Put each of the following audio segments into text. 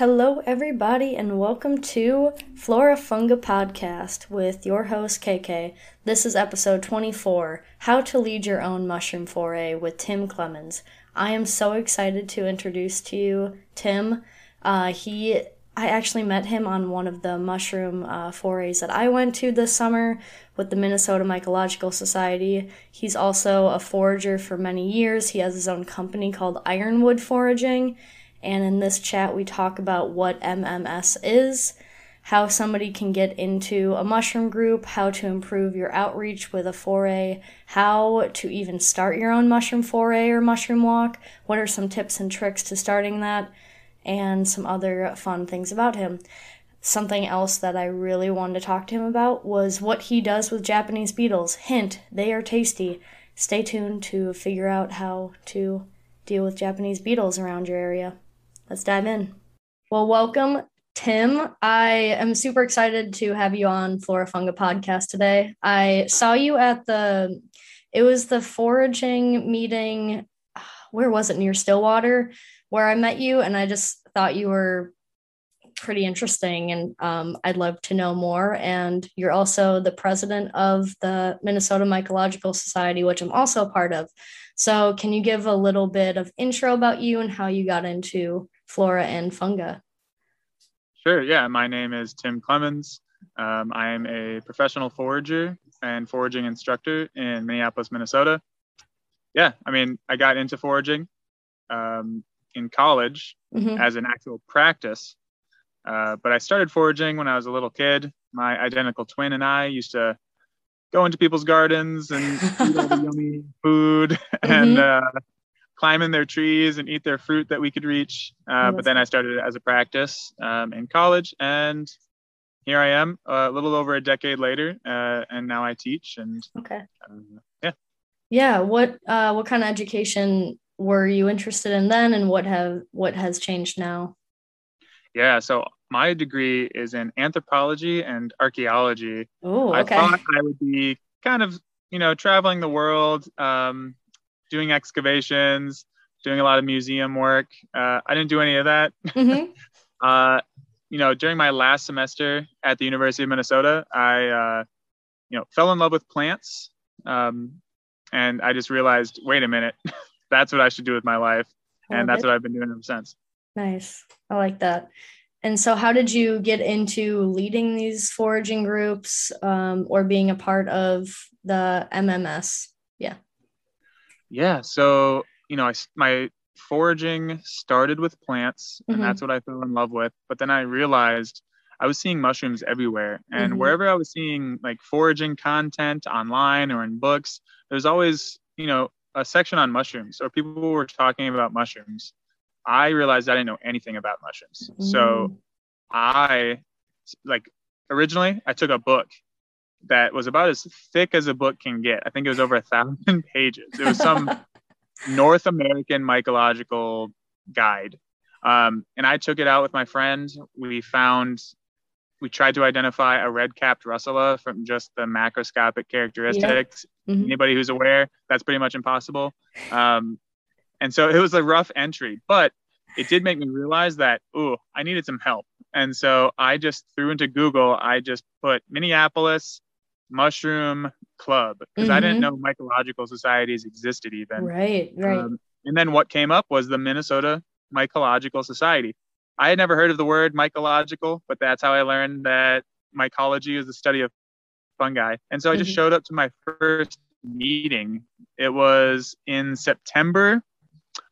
Hello, everybody, and welcome to Flora Funga Podcast with your host, KK. This is episode 24 How to Lead Your Own Mushroom Foray with Tim Clemens. I am so excited to introduce to you Tim. Uh, he I actually met him on one of the mushroom uh, forays that I went to this summer with the Minnesota Mycological Society. He's also a forager for many years. He has his own company called Ironwood Foraging. And in this chat, we talk about what MMS is, how somebody can get into a mushroom group, how to improve your outreach with a foray, how to even start your own mushroom foray or mushroom walk, what are some tips and tricks to starting that and some other fun things about him. Something else that I really wanted to talk to him about was what he does with Japanese beetles. Hint, they are tasty. Stay tuned to figure out how to deal with Japanese beetles around your area. Let's dive in. Well, welcome, Tim. I am super excited to have you on Flora Funga podcast today. I saw you at the, it was the foraging meeting. Where was it? Near Stillwater where I met you, and I just thought you were pretty interesting, and um, I'd love to know more. And you're also the president of the Minnesota Mycological Society, which I'm also a part of. So, can you give a little bit of intro about you and how you got into flora and funga? Sure. Yeah, my name is Tim Clemens. Um, I am a professional forager and foraging instructor in Minneapolis, Minnesota. Yeah, I mean, I got into foraging um, in college mm-hmm. as an actual practice. Uh, but I started foraging when I was a little kid. My identical twin and I used to go into people's gardens and eat all the yummy food mm-hmm. and uh, climb in their trees and eat their fruit that we could reach. Uh, but then I started it as a practice um, in college, and here I am, a little over a decade later, uh, and now I teach. And okay, uh, yeah, yeah. What uh, what kind of education were you interested in then and what have what has changed now yeah so my degree is in anthropology and archaeology oh okay. i thought i would be kind of you know traveling the world um, doing excavations doing a lot of museum work uh, i didn't do any of that mm-hmm. uh, you know during my last semester at the university of minnesota i uh, you know fell in love with plants um, and i just realized wait a minute that's what I should do with my life. And that's what I've been doing ever since. Nice. I like that. And so, how did you get into leading these foraging groups um, or being a part of the MMS? Yeah. Yeah. So, you know, I, my foraging started with plants, and mm-hmm. that's what I fell in love with. But then I realized I was seeing mushrooms everywhere. And mm-hmm. wherever I was seeing like foraging content online or in books, there's always, you know, a section on mushrooms or people were talking about mushrooms, I realized I didn't know anything about mushrooms. Mm. So I like originally I took a book that was about as thick as a book can get. I think it was over a thousand pages. It was some North American mycological guide. Um, and I took it out with my friend. We found we tried to identify a red-capped russula from just the macroscopic characteristics. Yeah. Mm-hmm. Anybody who's aware, that's pretty much impossible. Um, and so it was a rough entry, but it did make me realize that, oh, I needed some help. And so I just threw into Google, I just put Minneapolis mushroom club because mm-hmm. I didn't mm-hmm. know mycological societies existed even. Right, right. Um, and then what came up was the Minnesota Mycological Society. I had never heard of the word mycological, but that's how I learned that mycology is the study of fungi. And so I just mm-hmm. showed up to my first meeting. It was in September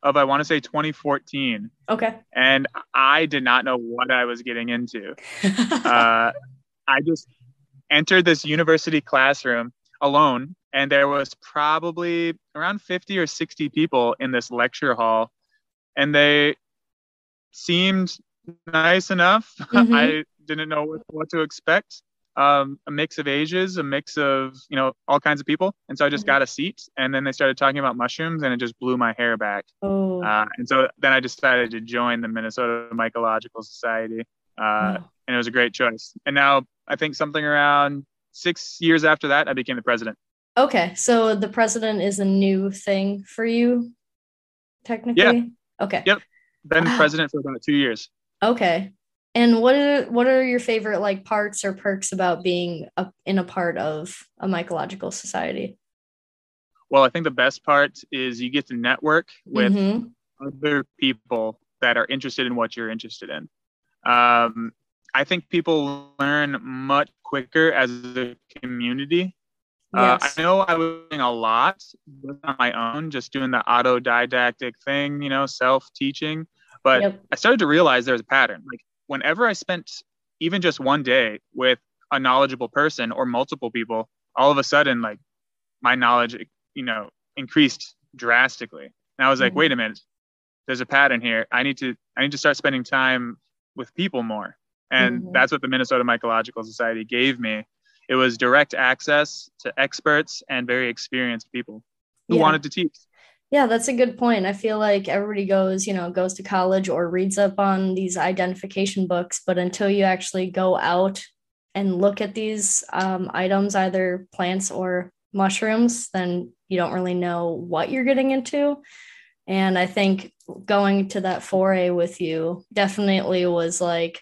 of I want to say 2014. Okay. And I did not know what I was getting into. uh, I just entered this university classroom alone, and there was probably around 50 or 60 people in this lecture hall, and they seemed nice enough. Mm-hmm. I didn't know what, what to expect. Um, a mix of ages, a mix of you know all kinds of people, and so I just mm-hmm. got a seat. And then they started talking about mushrooms, and it just blew my hair back. Oh. Uh, and so then I decided to join the Minnesota Mycological Society, uh, oh. and it was a great choice. And now I think something around six years after that, I became the president. Okay, so the president is a new thing for you, technically. Yeah. Okay. Yep been wow. president for about two years. Okay. And what are what are your favorite like parts or perks about being a, in a part of a mycological society? Well, I think the best part is you get to network with mm-hmm. other people that are interested in what you're interested in. Um, I think people learn much quicker as a community. Uh, yes. Uh, I know I was doing a lot on my own, just doing the autodidactic thing, you know, self teaching. But yep. I started to realize there was a pattern. Like whenever I spent even just one day with a knowledgeable person or multiple people, all of a sudden, like my knowledge, you know, increased drastically. And I was like, mm-hmm. wait a minute, there's a pattern here. I need to, I need to start spending time with people more. And mm-hmm. that's what the Minnesota Mycological Society gave me. It was direct access to experts and very experienced people who yeah. wanted to teach. Yeah, that's a good point. I feel like everybody goes, you know, goes to college or reads up on these identification books, but until you actually go out and look at these um, items, either plants or mushrooms, then you don't really know what you're getting into. And I think going to that foray with you definitely was like,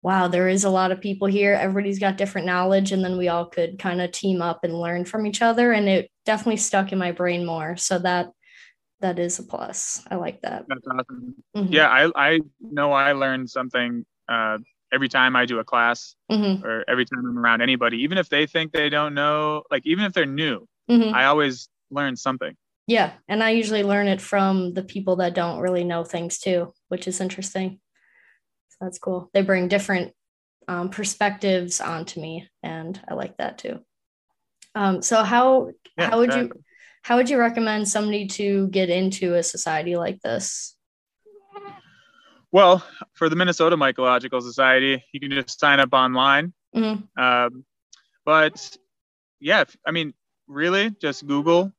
wow, there is a lot of people here. Everybody's got different knowledge. And then we all could kind of team up and learn from each other. And it definitely stuck in my brain more. So that that is a plus. I like that. That's awesome. Mm-hmm. Yeah, I I know I learned something uh, every time I do a class mm-hmm. or every time I'm around anybody, even if they think they don't know, like even if they're new, mm-hmm. I always learn something. Yeah, and I usually learn it from the people that don't really know things too, which is interesting. So that's cool. They bring different um, perspectives onto me, and I like that too. Um, so how yeah, how would exactly. you how would you recommend somebody to get into a society like this? Well, for the Minnesota Mycological Society, you can just sign up online. Mm-hmm. Um, but yeah, I mean, really, just Google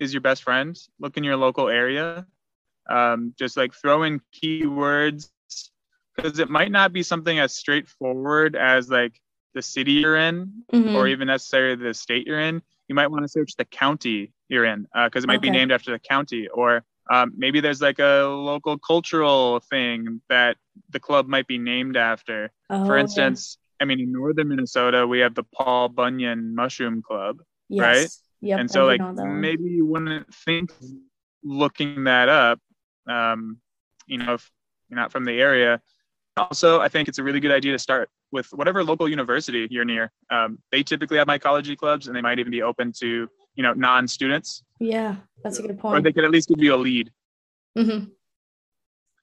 is your best friend. Look in your local area. Um, just like throw in keywords because it might not be something as straightforward as like the city you're in mm-hmm. or even necessarily the state you're in. You might want to search the county you're in because uh, it might okay. be named after the county or um, maybe there's like a local cultural thing that the club might be named after. Oh, For instance, okay. I mean, in northern Minnesota, we have the Paul Bunyan Mushroom Club, yes. right? Yep, and so, like, maybe you wouldn't think looking that up, um, you know, if you're not from the area. Also, I think it's a really good idea to start with whatever local university you're near. Um, they typically have mycology clubs, and they might even be open to you know non-students. Yeah that's a good point or they could at least give you a lead. Mm-hmm.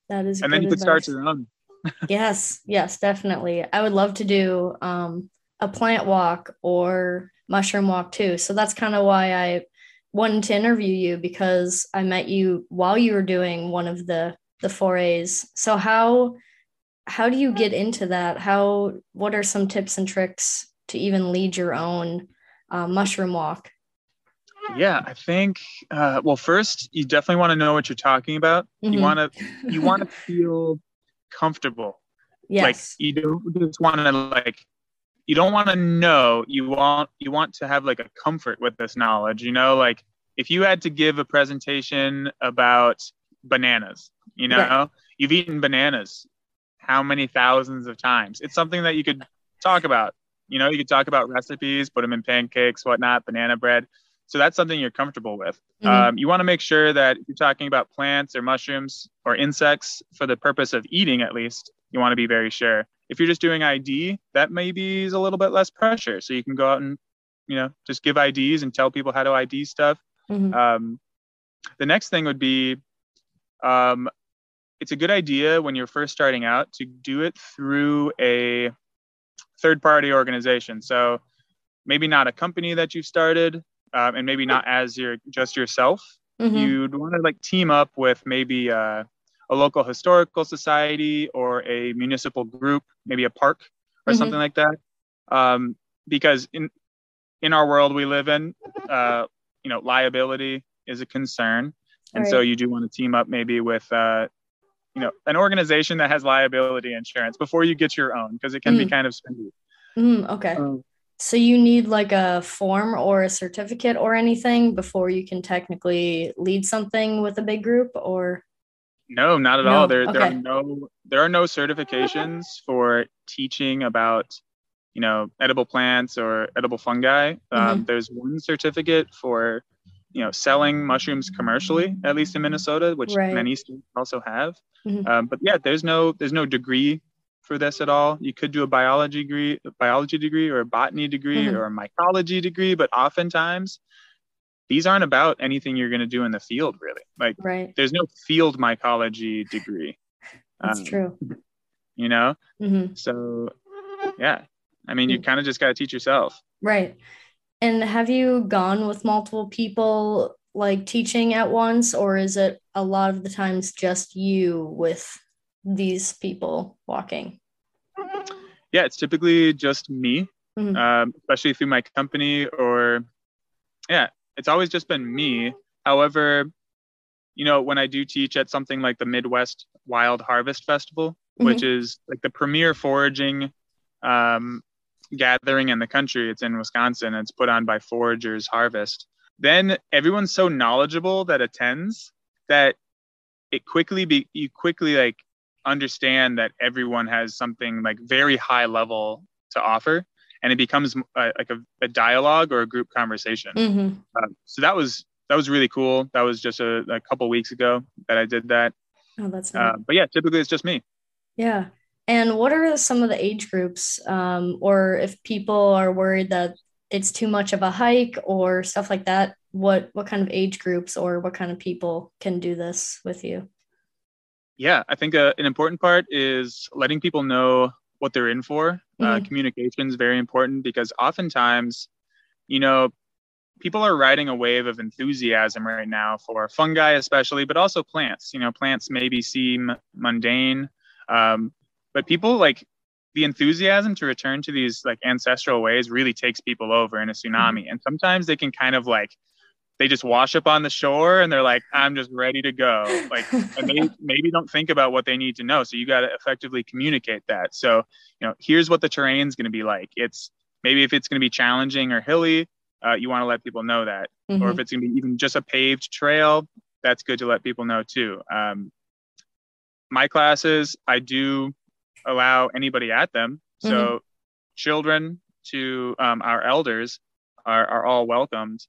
that is and then you could start your own. Yes yes definitely. I would love to do um, a plant walk or mushroom walk too. So that's kind of why i wanted to interview you because i met you while you were doing one of the the forays. So how how do you get into that? How what are some tips and tricks to even lead your own uh, mushroom walk? Yeah i think uh, well first you definitely want to know what you're talking about. Mm-hmm. you want to you want to feel comfortable. Yes. like you don't just want to like you don't want to know you want you want to have like a comfort with this knowledge you know like if you had to give a presentation about bananas you know right. you've eaten bananas how many thousands of times it's something that you could talk about you know you could talk about recipes put them in pancakes whatnot banana bread so that's something you're comfortable with. Mm-hmm. Um, you want to make sure that if you're talking about plants or mushrooms or insects for the purpose of eating, at least, you want to be very sure. If you're just doing ID, that maybe is a little bit less pressure. So you can go out and, you know, just give IDs and tell people how to ID stuff. Mm-hmm. Um, the next thing would be um, it's a good idea when you're first starting out to do it through a third party organization. So maybe not a company that you've started, um, and maybe not as your just yourself. Mm-hmm. You'd want to like team up with maybe uh, a local historical society or a municipal group, maybe a park or mm-hmm. something like that. Um, because in in our world we live in, uh, you know, liability is a concern, and right. so you do want to team up maybe with. Uh, you know, an organization that has liability insurance before you get your own, because it can mm. be kind of spendy. Mm, okay. Um, so you need like a form or a certificate or anything before you can technically lead something with a big group or No, not at no? all. There, okay. there are no there are no certifications for teaching about you know edible plants or edible fungi. Um, mm-hmm. Um, there's one certificate for you know selling mushrooms commercially, at least in Minnesota, which right. many states also have. Mm-hmm. Um, but yeah, there's no there's no degree for this at all. You could do a biology degree, a biology degree, or a botany degree, mm-hmm. or a mycology degree, but oftentimes these aren't about anything you're going to do in the field, really. Like, right. there's no field mycology degree. That's um, true. You know, mm-hmm. so yeah, I mean, you mm. kind of just got to teach yourself. Right. And have you gone with multiple people like teaching at once, or is it a lot of the times just you with these people walking? Yeah, it's typically just me, mm-hmm. um, especially through my company, or yeah, it's always just been me. However, you know, when I do teach at something like the Midwest Wild Harvest Festival, mm-hmm. which is like the premier foraging um, gathering in the country. It's in Wisconsin. It's put on by Foragers Harvest. Then everyone's so knowledgeable that attends that it quickly be you quickly like understand that everyone has something like very high level to offer and it becomes uh, like a, a, dialogue or a group conversation mm-hmm. uh, so that was that was really cool that was just a, a couple weeks ago that i did that oh that's nice. uh, but yeah typically it's just me yeah and what are some of the age groups, um, or if people are worried that it's too much of a hike or stuff like that? What what kind of age groups or what kind of people can do this with you? Yeah, I think uh, an important part is letting people know what they're in for. Uh, mm-hmm. Uh, communication is very important because oftentimes, you know, people are riding a wave of enthusiasm right now for fungi, especially, but also plants. You know, plants maybe seem mundane, um, but people like the enthusiasm to return to these like ancestral ways really takes people over in a tsunami mm-hmm. and sometimes they can kind of like they just wash up on the shore and they're like i'm just ready to go like and they maybe don't think about what they need to know so you got to effectively communicate that so you know here's what the terrain is going to be like it's maybe if it's going to be challenging or hilly uh, you want to let people know that mm-hmm. or if it's going to be even just a paved trail that's good to let people know too um, my classes i do allow anybody at them. So mm-hmm. children to um, our elders are, are all welcomed.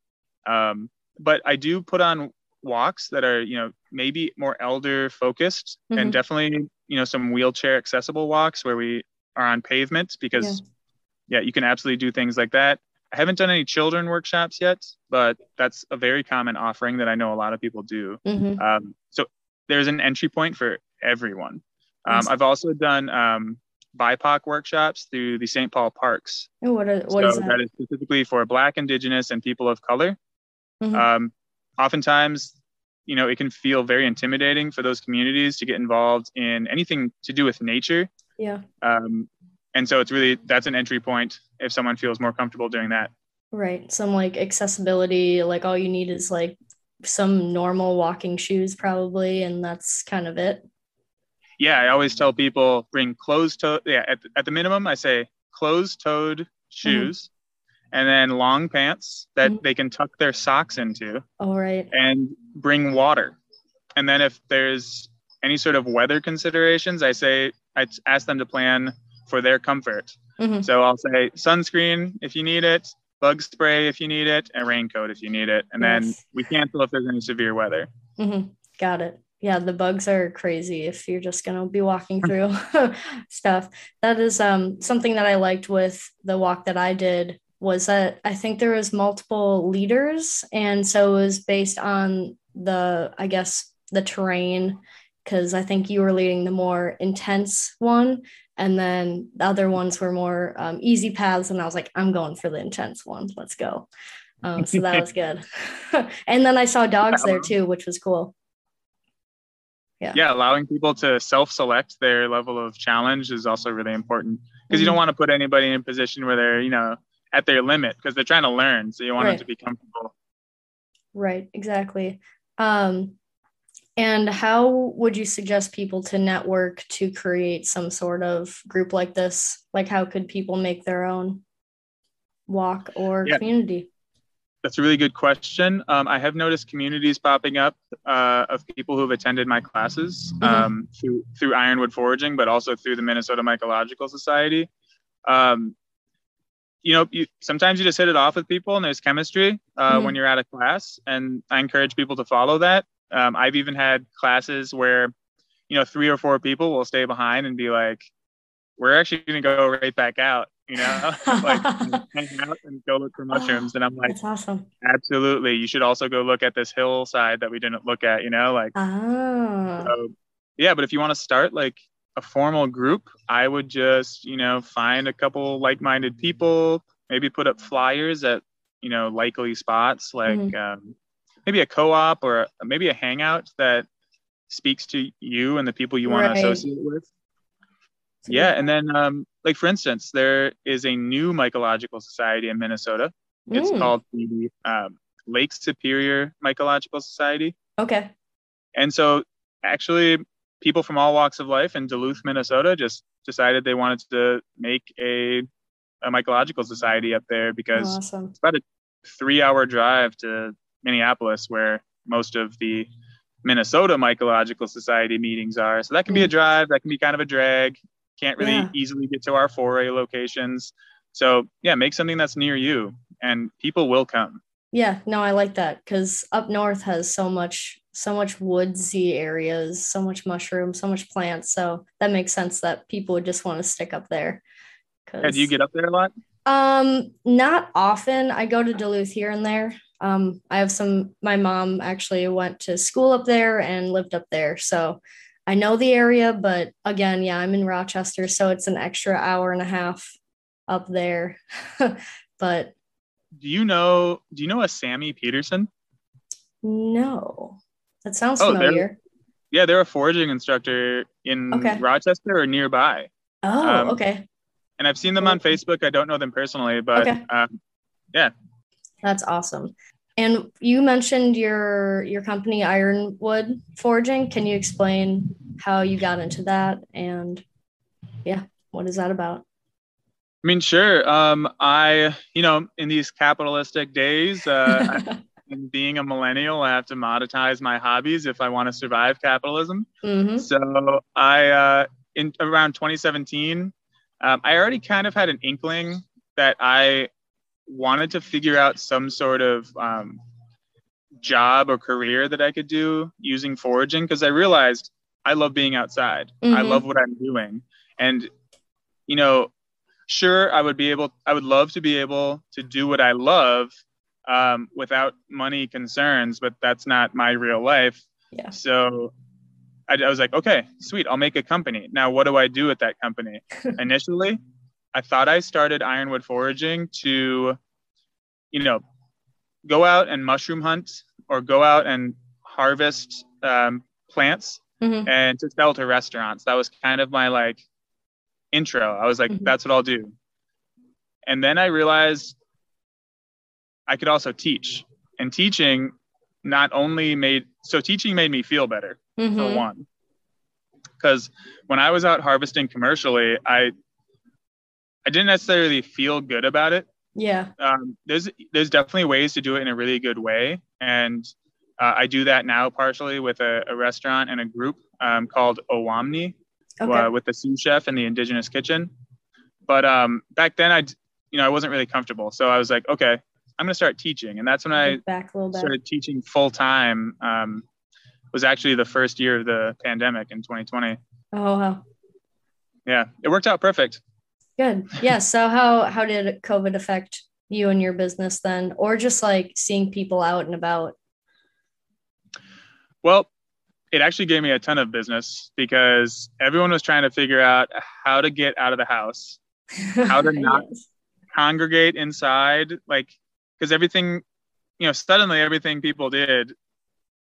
Um, but I do put on walks that are, you know, maybe more elder focused mm-hmm. and definitely, you know, some wheelchair accessible walks where we are on pavement because, yeah. yeah, you can absolutely do things like that. I haven't done any children workshops yet, but that's a very common offering that I know a lot of people do. Mm-hmm. Um, so there's an entry point for everyone. Um, I've also done um, BIPOC workshops through the St. Paul Parks. Oh, what, are, what so is that? that is specifically for Black, Indigenous, and people of color. Mm-hmm. Um, oftentimes, you know, it can feel very intimidating for those communities to get involved in anything to do with nature. Yeah. Um, and so it's really that's an entry point if someone feels more comfortable doing that. Right. Some like accessibility, like all you need is like some normal walking shoes, probably, and that's kind of it yeah, I always tell people bring closed toe. Yeah, at, at the minimum, I say closed toed shoes mm-hmm. And then long pants that mm-hmm. they can tuck their socks into. All right. And bring water. And then if there's any sort of weather considerations, I say, I ask them to plan for their comfort. Mm-hmm. So I'll say sunscreen if you need it, bug spray if you need it, and raincoat if you need it. And yes. then we cancel if there's any severe weather. Mm-hmm. Got it yeah the bugs are crazy if you're just going to be walking through stuff that is um, something that i liked with the walk that i did was that i think there was multiple leaders and so it was based on the i guess the terrain because i think you were leading the more intense one and then the other ones were more um, easy paths and i was like i'm going for the intense one. Let's go. Um, so that was good. And then i saw dogs there too which was cool. Yeah. Yeah allowing people to self-select their level of challenge is also really important because mm-hmm. you don't want to put anybody in a position where they're you know at their limit because they're trying to learn so you want right. them to be comfortable right exactly um and how would you suggest people to network to create some sort of group like this like how could people make their own walk or yeah. community that's a really good question. Um, I have noticed communities popping up uh, of people who have attended my classes mm-hmm. um, through through Ironwood Foraging, but also through the Minnesota Mycological Society. Um, you know, you, sometimes you just hit it off with people, and there's chemistry uh, mm-hmm. when you're at a class, and I encourage people to follow that. Um, I've even had classes where, you know, three or four people will stay behind and be like, "We're actually going to go right back out." you know, like hang out and go look for mushrooms. And I'm like, that's awesome. Absolutely. You should also go look at this hillside that we didn't look at, you know, like, oh. So, yeah. But if you want to start like a formal group, I would just, you know, find a couple like minded people, maybe put up flyers at, you know, likely spots like mm-hmm. um, maybe a co op or maybe a hangout that speaks to you and the people you want right. to associate with. Yeah. And then, um, like for instance, there is a new mycological society in Minnesota. It's mm. called the um, Lake Superior Mycological Society. Okay. And so, actually, people from all walks of life in Duluth, Minnesota, just decided they wanted to make a a mycological society up there because awesome. it's about a three-hour drive to Minneapolis, where most of the Minnesota Mycological Society meetings are. So that can be a mm. drive. That can be kind of a drag can't really yeah. easily get to our foray locations. So yeah, make something that's near you and people will come. Yeah, no, I like that because up north has so much, so much woodsy areas, so much mushroom, so much plants. So that makes sense that people would just want to stick up there. Yeah, do you get up there a lot? Um, not often. I go to Duluth here and there. Um, I have some. My mom actually went to school up there and lived up there, so I know the area, but again, yeah, I'm in Rochester, so it's an extra hour and a half up there. but do you know do you know a Sammy Peterson? No. That sounds oh, familiar. Yeah, they're a foraging instructor in okay. Rochester or nearby. Oh, um, okay. And I've seen them on Facebook. I don't know them personally, but okay. um, yeah. That's awesome. And you mentioned your your company Ironwood Foraging. Can you explain how you got into that and yeah, what is that about? I mean, sure. Um, I, you know, in these capitalistic days, uh, and being a millennial, I have to monetize my hobbies if I want to survive capitalism. Mm-hmm. So I, uh, in around 2017, um, I already kind of had an inkling that I wanted to figure out some sort of um, job or career that I could do using foraging because I realized I love being outside. Mm-hmm. I love what I'm doing. And, you know, sure, I would be able, I would love to be able to do what I love um, without money concerns, but that's not my real life. Yeah. So I, I was like, okay, sweet, I'll make a company. Now, what do I do with that company? Initially, I thought I started Ironwood Foraging to, you know, go out and mushroom hunt or go out and harvest um, plants mm-hmm. and to sell to restaurants. That was kind of my like intro. I was like, mm-hmm. that's what I'll do. And then I realized I could also teach. And teaching not only made so teaching made me feel better mm-hmm. for one. Because when I was out harvesting commercially, I I didn't necessarily feel good about it. Yeah. Um, there's there's definitely ways to do it in a really good way, and uh, I do that now partially with a, a restaurant and a group um, called Owamni, okay. uh, with the sous chef and the indigenous kitchen. But um, back then, I you know I wasn't really comfortable, so I was like, okay, I'm gonna start teaching, and that's when I started teaching full time. Um, was actually the first year of the pandemic in 2020. Oh wow. Yeah, it worked out perfect. Good. Yeah. So how how did COVID affect you and your business then, or just like seeing people out and about? Well, it actually gave me a ton of business because everyone was trying to figure out how to get out of the house, how to not yes. congregate inside, like because everything, you know, suddenly everything people did,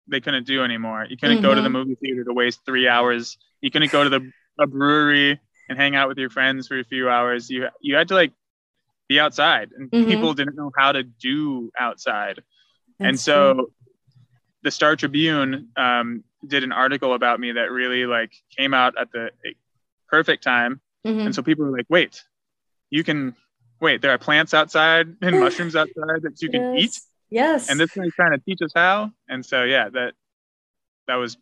they couldn't do anymore. You couldn't mm-hmm. go to the mm-hmm. movie theater to waste three hours. You couldn't go to the a brewery and hang out with your friends for a few hours. You you had to like be outside, and mm-hmm. people didn't know how to do outside. That's and so, true. the Star Tribune um, did an article about me that really like came out at the perfect time. Mm-hmm. And so people were like, "Wait, you can wait. There are plants outside and mushrooms outside that you can yes. eat." Yes. And this guy's trying to teach us how. And so yeah, that that was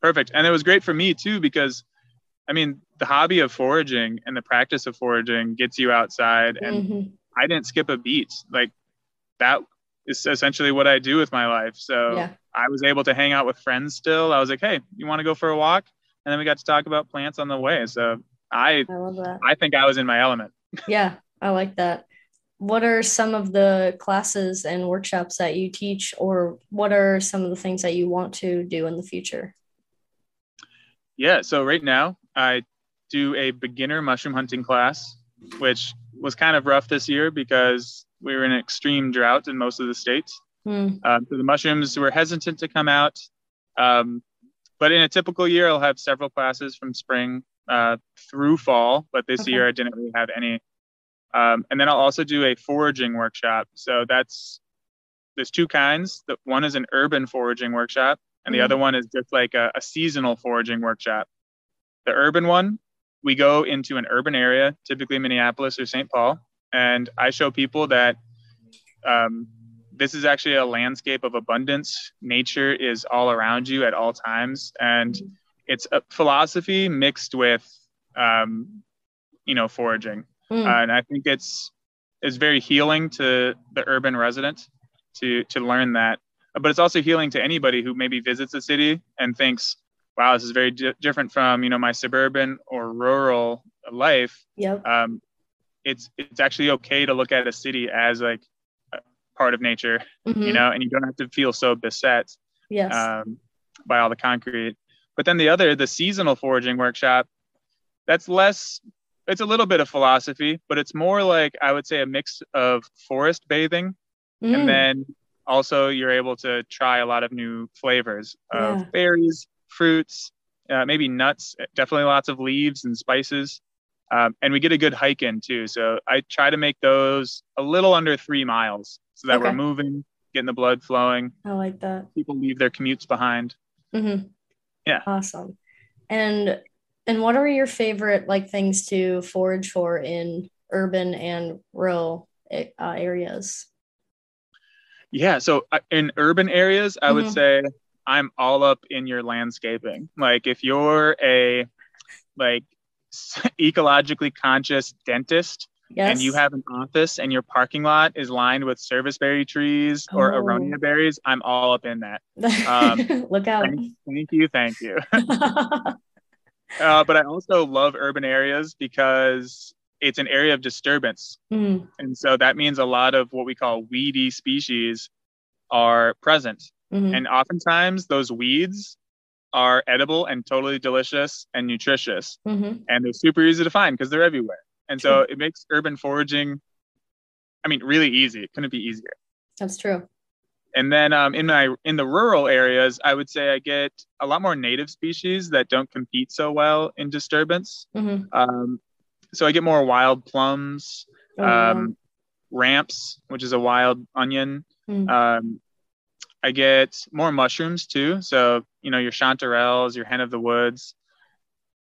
perfect. And it was great for me too because I mean, the hobby of foraging and the practice of foraging gets you outside and mm-hmm. I didn't skip a beat. Like that is essentially what I do with my life. So yeah. I was able to hang out with friends still. I was like, "Hey, you want to go for a walk?" And then we got to talk about plants on the way. So I I. I think I was in my element. yeah, I like that. What are some of the classes and workshops that you teach or what are some of the things that you want to do in the future? Yeah, so right now I do a beginner mushroom hunting class, which was kind of rough this year because we were in extreme drought in most of the states. Mm. Um, so the mushrooms were hesitant to come out. Um, but in a typical year, I'll have several classes from spring uh, through fall. But this okay. year, I didn't really have any. Um, and then I'll also do a foraging workshop. So that's there's two kinds. The one is an urban foraging workshop, and the mm. other one is just like a, a seasonal foraging workshop. The urban one, we go into an urban area, typically Minneapolis or St. Paul, and I show people that um, this is actually a landscape of abundance. Nature is all around you at all times, and it's a philosophy mixed with, um, you know, foraging. Mm. Uh, and I think it's it's very healing to the urban resident to to learn that. But it's also healing to anybody who maybe visits a city and thinks, "Wow, this is very di- different from you know my suburban or rural life." Yep. Um, it's it's actually okay to look at a city as like part of nature, mm-hmm. you know, and you don't have to feel so beset yes. um, by all the concrete. But then the other, the seasonal foraging workshop, that's less, it's a little bit of philosophy, but it's more like, I would say, a mix of forest bathing. Mm. And then also you're able to try a lot of new flavors of yeah. berries, fruits, uh, maybe nuts, definitely lots of leaves and spices. Um, and we get a good hike in too. So I try to make those a little under three miles so that okay. we're moving, getting the blood flowing. I like that. People leave their commutes behind. Mm-hmm. Yeah. Awesome. And and what are your favorite like things to forage for in urban and rural uh, areas? Yeah. So uh, in urban areas, I mm-hmm. would say I'm all up in your landscaping. Like if you're a like ecologically conscious dentist Yes. and you have an office and your parking lot is lined with serviceberry trees or oh. aronia berries, I'm all up in that. Um, Look out. Thank, thank you. Thank you. uh, but I also love urban areas because it's an area of disturbance. Mm. And so that means a lot of what we call weedy species are present. Mm-hmm. And oftentimes those weeds are edible and totally delicious and nutritious. Mm-hmm. And they're super easy to find because they're everywhere. And so it makes urban foraging, I mean, really easy. It couldn't be easier. That's true. And then um, in my in the rural areas, I would say I get a lot more native species that don't compete so well in disturbance. Mm-hmm. Um, so I get more wild plums, oh, um, ramps, which is a wild onion. Mm-hmm. Um, I get more mushrooms too. So you know your chanterelles, your hen of the woods.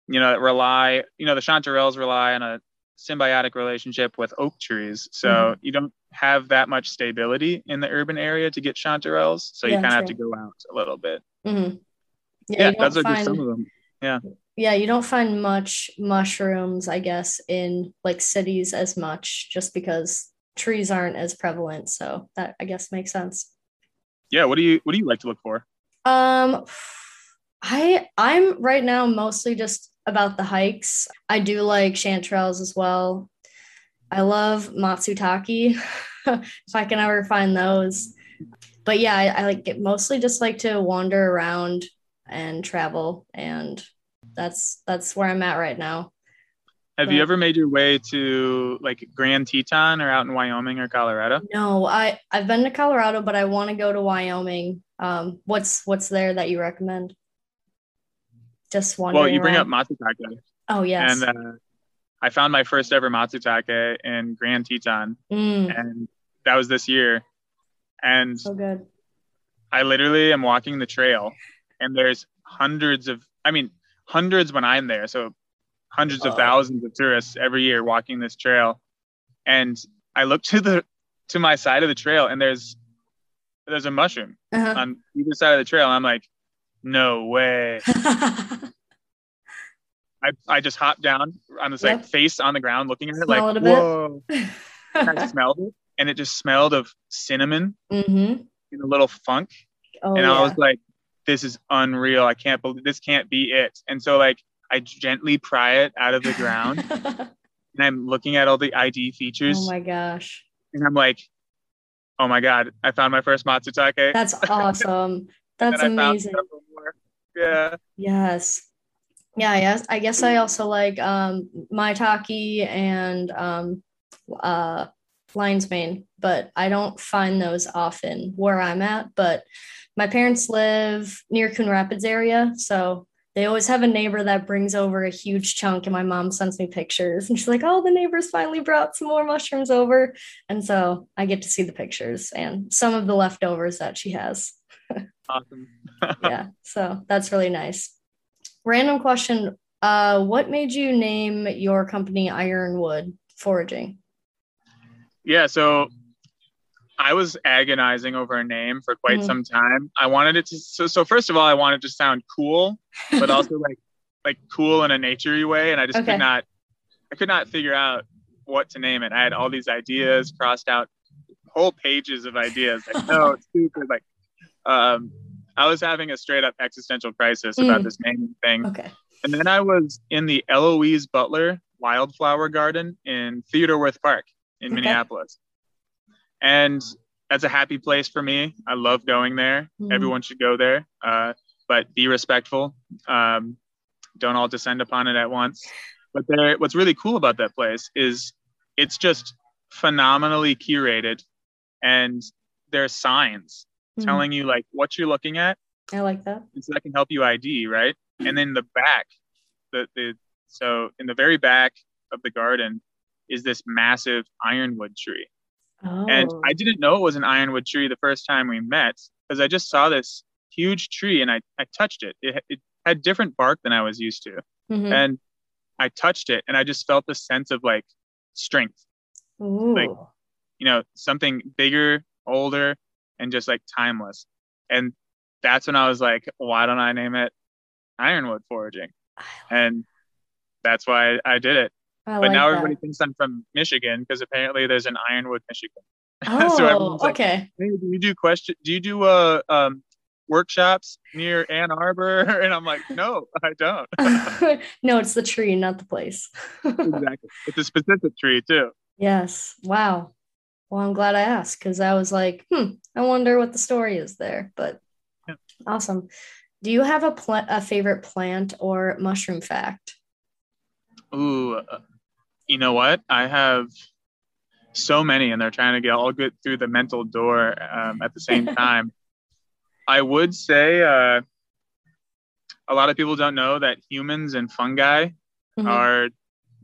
You know rely. You know the chanterelles rely on a symbiotic relationship with oak trees. So mm-hmm. you don't have that much stability in the urban area to get chanterelles. So yeah, you kind of have to go out a little bit. Mm-hmm. Yeah, yeah those are find, some of them. Yeah. Yeah, you don't find much mushrooms, I guess, in like cities as much just because trees aren't as prevalent. So that I guess makes sense. Yeah. What do you what do you like to look for? Um I I'm right now mostly just about the hikes. I do like chanterelles as well. I love matsutake if I can ever find those. But yeah, I, I like mostly just like to wander around and travel and that's that's where I'm at right now. Have but, you ever made your way to like Grand Teton or out in Wyoming or Colorado? No, I I've been to Colorado, but I want to go to Wyoming. Um, what's what's there that you recommend? just wondering. Well, you bring up matsutake. Oh yes. And uh, I found my first ever matsutake in Grand Teton, mm. and that was this year. And so good. I literally am walking the trail, and there's hundreds of, I mean, hundreds when I'm there. So hundreds oh. of thousands of tourists every year walking this trail, and I look to the to my side of the trail, and there's there's a mushroom uh-huh. on either side of the trail. I'm like, no way. I, I just hopped down on this yep. like face on the ground looking at it Smell like it whoa. I smelled it and it just smelled of cinnamon mm-hmm. and a little funk. Oh, and I was like, this is unreal. I can't believe this can't be it. And so like I gently pry it out of the ground and I'm looking at all the ID features. Oh my gosh. And I'm like, oh my God, I found my first Matsutake. That's awesome. That's amazing. Yeah. Yes. Yeah, yes. I guess I also like um Maitake and um uh lion's mane, but I don't find those often where I'm at. But my parents live near Coon Rapids area, so they always have a neighbor that brings over a huge chunk, and my mom sends me pictures, and she's like, "Oh, the neighbors finally brought some more mushrooms over," and so I get to see the pictures and some of the leftovers that she has. awesome. yeah, so that's really nice. Random question: uh, What made you name your company Ironwood Foraging? Yeah, so I was agonizing over a name for quite mm-hmm. some time. I wanted it to so so first of all, I wanted to sound cool, but also like like cool in a naturey way. And I just okay. could not I could not figure out what to name it. I had all these ideas crossed out whole pages of ideas. Like, no, it's stupid. Like um I was having a straight up existential crisis mm. about this naming thing. Okay. And then I was in the Eloise Butler Wildflower Garden in Theodore Wirth Park in okay. Minneapolis. And that's a happy place for me. I love going there. Mm-hmm. Everyone should go there, uh, but be respectful. Um, don't all descend upon it at once. But there, what's really cool about that place is it's just phenomenally curated, and there's signs mm-hmm. telling you like what you're looking at. I like that. And so that can help you ID, right? And then the back, the the so in the very back of the garden, is this massive ironwood tree. Oh. And I didn't know it was an ironwood tree the first time we met because I just saw this huge tree and I, I touched it. it. It had different bark than I was used to. Mm-hmm. And I touched it and I just felt the sense of like strength. Ooh. Like, you know, something bigger, older, and just like timeless. And that's when I was like, why don't I name it Ironwood Foraging? And that's why I did it. I but like now that. everybody thinks I'm from Michigan because apparently there's an Ironwood, Michigan. Oh, so okay. Like, hey, do you do question? Do you do uh um workshops near Ann Arbor? And I'm like, no, I don't. no, it's the tree, not the place. exactly. It's a specific tree too. Yes. Wow. Well, I'm glad I asked because I was like, hmm, I wonder what the story is there. But yeah. awesome. Do you have a pl- a favorite plant or mushroom fact? Ooh, uh, you know what? I have so many, and they're trying to get all good through the mental door um, at the same time. I would say uh, a lot of people don't know that humans and fungi mm-hmm. are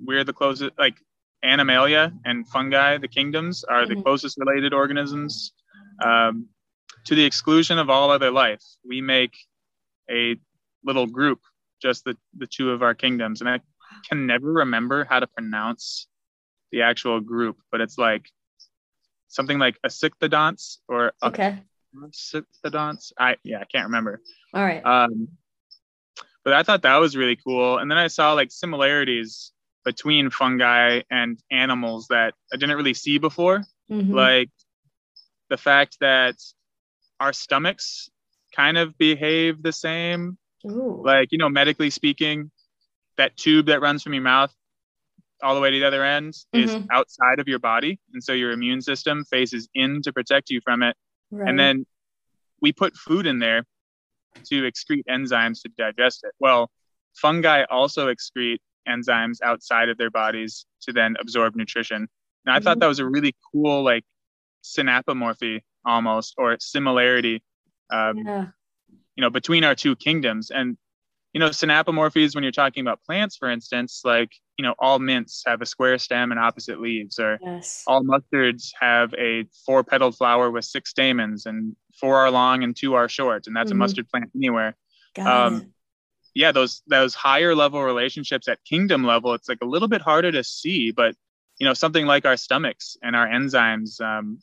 we're the closest, like Animalia and fungi, the kingdoms, are mm-hmm. the closest related organisms um, to the exclusion of all other life. We make a little group, just the, the two of our kingdoms. And I can never remember how to pronounce the actual group, but it's like something like Asicthodonts or okay. I yeah, I can't remember. All right. Um, but I thought that was really cool, and then I saw like similarities between fungi and animals that I didn't really see before, mm-hmm. like the fact that our stomachs kind of behave the same. Ooh. Like you know, medically speaking, that tube that runs from your mouth all the way to the other end mm-hmm. is outside of your body. And so your immune system faces in to protect you from it. Right. And then we put food in there to excrete enzymes to digest it. Well, fungi also excrete enzymes outside of their bodies to then absorb nutrition. And I mm-hmm. thought that was a really cool, like, synapomorphy almost, or similarity, um, yeah. you know, between our two kingdoms. And you know, synapomorphies, when you're talking about plants, for instance, like, you know, all mints have a square stem and opposite leaves, or yes. all mustards have a four petaled flower with six stamens and four are long and two are short. And that's mm-hmm. a mustard plant anywhere. Um, yeah, those, those higher level relationships at kingdom level, it's like a little bit harder to see, but, you know, something like our stomachs and our enzymes, um,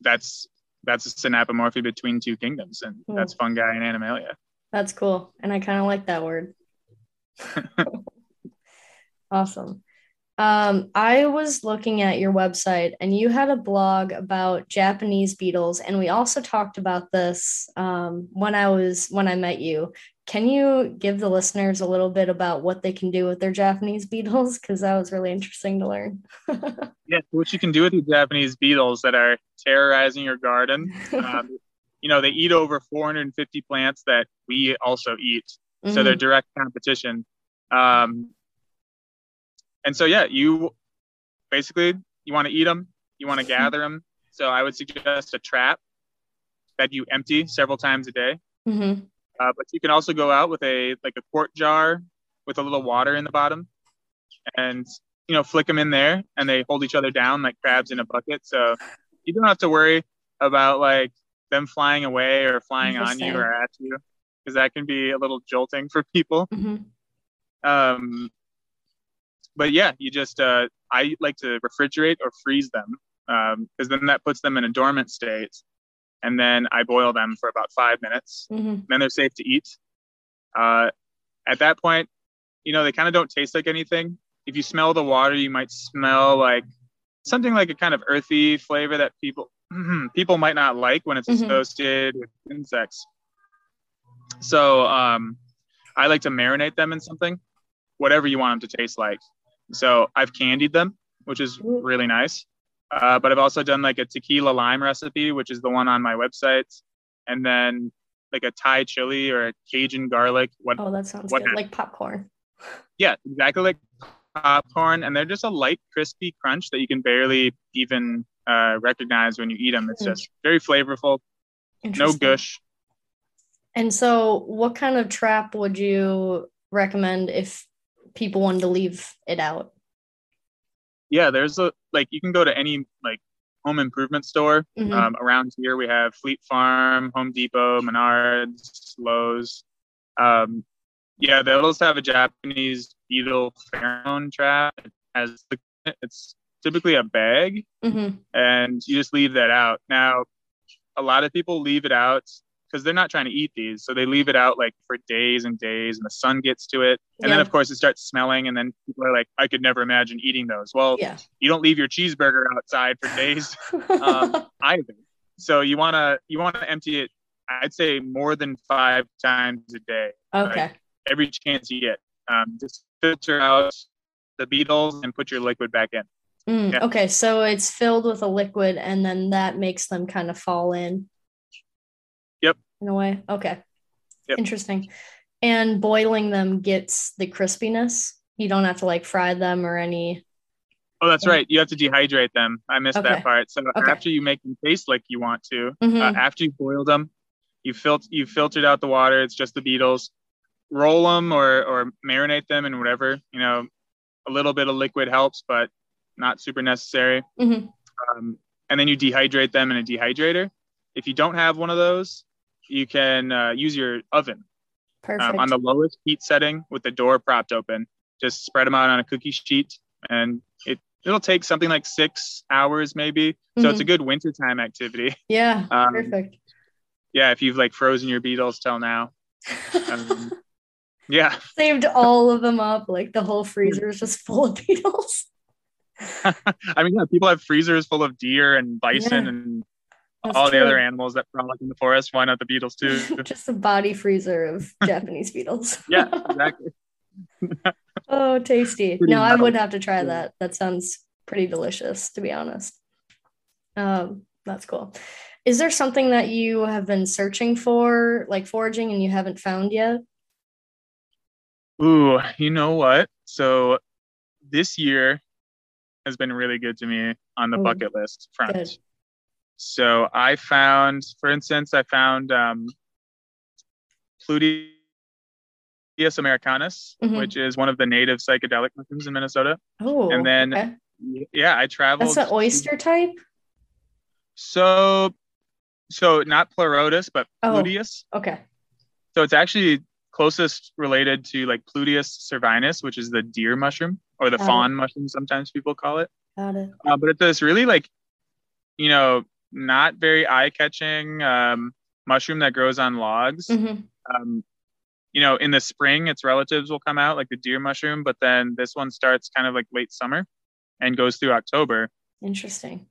that's that's a synapomorphy between two kingdoms, and cool. that's fungi and animalia. That's cool, and I kind of like that word. awesome. Um, I was looking at your website and you had a blog about Japanese beetles, and we also talked about this um, when I was when I met you. Can you give the listeners a little bit about what they can do with their Japanese beetles? Because that was really interesting to learn. yeah, what you can do with your Japanese beetles that are terrorizing your garden. Um, you know, they eat over 450 plants that we also eat, mm-hmm. so they're mm-hmm. direct competition. Um, and so yeah, you basically you want to eat them, you want to gather them. So I would suggest a trap that you empty several times a day. Mm-hmm. Uh, but you can also go out with a like a quart jar with a little water in the bottom, and you know flick them in there, and they hold each other down like crabs in a bucket. So you don't have to worry about like them flying away or flying on you or at you, because that can be a little jolting for people. Mm-hmm. Um, but yeah, you just uh, I like to refrigerate or freeze them because um, then that puts them in a dormant state, and then I boil them for about five minutes. Mm-hmm. Then they're safe to eat. Uh, at that point, you know they kind of don't taste like anything. If you smell the water, you might smell like something like a kind of earthy flavor that people people might not like when it's mm-hmm. associated with insects. So um, I like to marinate them in something, whatever you want them to taste like. So I've candied them, which is really nice. Uh, but I've also done like a tequila lime recipe, which is the one on my website, and then like a Thai chili or a Cajun garlic. What, oh, that sounds good. Like popcorn. Yeah, exactly like popcorn, and they're just a light, crispy crunch that you can barely even uh, recognize when you eat them. It's mm. just very flavorful, no gush. And so, what kind of trap would you recommend if people wanted to leave it out? Yeah, there's a like you can go to any like home improvement store mm-hmm. um, around here. We have Fleet Farm, Home Depot, Menards, Lowe's. Um, yeah, they'll just have a Japanese beetle pheromone trap. It has it's typically a bag, mm-hmm. and you just leave that out. Now, a lot of people leave it out because they're not trying to eat these. So they leave it out like for days and days and the sun gets to it. And yeah. then of course it starts smelling and then people are like, I could never imagine eating those. Well, yeah. you don't leave your cheeseburger outside for days um, either. So you want to, you want to empty it, I'd say more than five times a day. Okay. Like every chance you get. Um, just filter out the beetles and put your liquid back in. Mm, yeah. Okay, so it's filled with a liquid, and then that makes them kind of fall in in a way. Okay. Yep. Interesting. And boiling them gets the crispiness. You don't have to like fry them or any. Oh, that's right. You have to dehydrate them. I missed okay. that part. So okay. after you make them taste like you want to, uh, mm-hmm. uh, after you boiled them, you filter you filtered out the water. It's just the beetles. Roll them or or marinate them in whatever you know. A little bit of liquid helps, but not super necessary. Mm-hmm. Um, and then you dehydrate them in a dehydrator. If you don't have one of those, you can uh, use your oven um, on the lowest heat setting with the door propped open. Just spread them out on a cookie sheet, and it it'll take something like six hours maybe. So mm-hmm. it's a good wintertime activity. Yeah, um, perfect. Yeah, if you've like frozen your beetles till now. Um, yeah. Saved all of them up. Like the whole freezer is just full of beetles. I mean, yeah, people have freezers full of deer and bison yeah. and that's all true. the other animals that frolic in the forest. Why not the beetles too? Just a body freezer of Japanese beetles. yeah, exactly. oh, tasty. Pretty no, I would have to try that. That sounds pretty delicious, to be honest. Um, that's cool. Is there something that you have been searching for, like foraging, and you haven't found yet? Ooh, you know what? So this year has been really good to me on the Ooh, bucket list front. Good. So I found, for instance, I found um, Pluteus americanus, mm-hmm. which is one of the native psychedelic mushrooms in Minnesota. Oh, and then okay. yeah, I traveled. That's an oyster type. So, so not Pleurotus, but oh, Pluteus. Okay. So it's actually closest related to like Pluteus cervinus, which is the deer mushroom or the Got fawn it. mushroom, sometimes people call it. Got it. Uh, but it's this really like, you know, not very eye catching um, mushroom that grows on logs. Mm-hmm. Um, you know, in the spring, its relatives will come out, like the deer mushroom, but then this one starts kind of like late summer and goes through October. Interesting.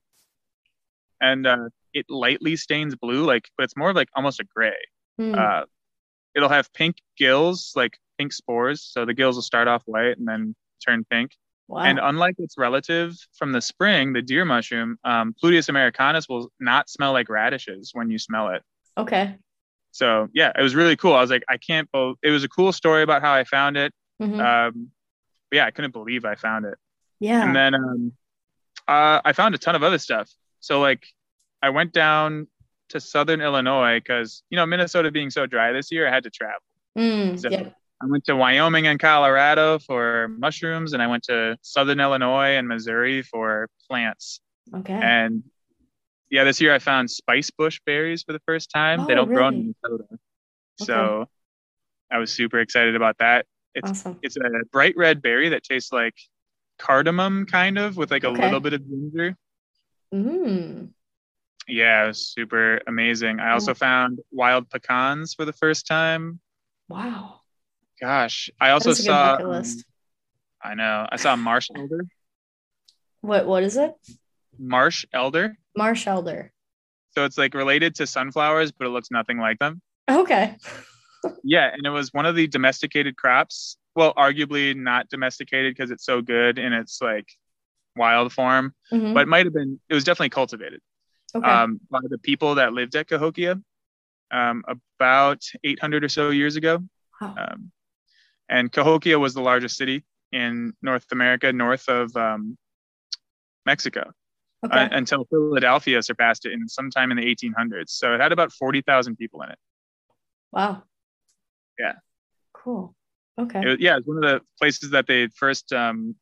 And uh, it lightly stains blue, like, but it's more like almost a gray. Hmm. Uh, it'll have pink gills, like pink spores. So the gills will start off white and then turn pink. Wow. And unlike its relative from the spring, the deer mushroom, um, Pluteus americanus will not smell like radishes when you smell it. okay. So yeah, it was really cool. I was like, I can't believe it was a cool story about how I found it. Mhm. Um, yeah, I couldn't believe I found it. yeah. And then um, uh, I found a ton of other stuff. So like, I went down to Southern Illinois because you know Minnesota being so dry this year, I had to travel. Mm, So yeah. I went to Wyoming and Colorado for mushrooms, and I went to Southern Illinois and Missouri for plants. Okay. And yeah, this year I found spice bush berries for the first time. they Oh, don't grow in Minnesota, so I was super excited about that. It's awesome. it's a bright red berry that tastes like cardamom, kind of, with like a Okay. little bit of ginger. Mm. Yeah, it was super amazing. I also found wild pecans for the first time. Wow. Gosh, I also That's a good saw. um, list. I know. I saw marsh elder. What what is it? Marsh elder. Marsh elder. So it's like related to sunflowers, but it looks nothing like them. Okay. Yeah, and it was one of the domesticated crops. Well, arguably not domesticated because it's so good in its like wild form, Mhm. but it might have been. It was definitely cultivated okay. um, by the people that lived at Cahokia um, about 800 or so years ago. wow. Um, and Cahokia was the largest city in North America, north of um, Mexico, okay. uh, until Philadelphia surpassed it in sometime in the 1800s. So it had about 40,000 people in it. wow. yeah. Cool. Okay. It was, yeah, it's one of the places that they first um,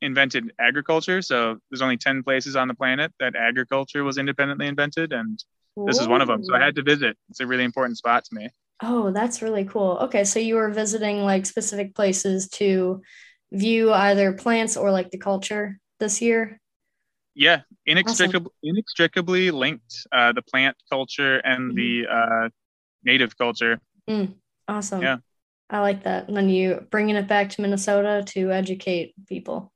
invented agriculture. So there's only 10 places on the planet that agriculture was independently invented, and this is one of them. So I had to visit. It's a really important spot to me. Oh, that's really cool. Okay, so you were visiting like specific places to view either plants or like the culture this year. Yeah, inextricably, inextricably linked uh, the plant culture and the uh, native culture. Awesome. Yeah. I like that. And then you bringing it back to Minnesota to educate people.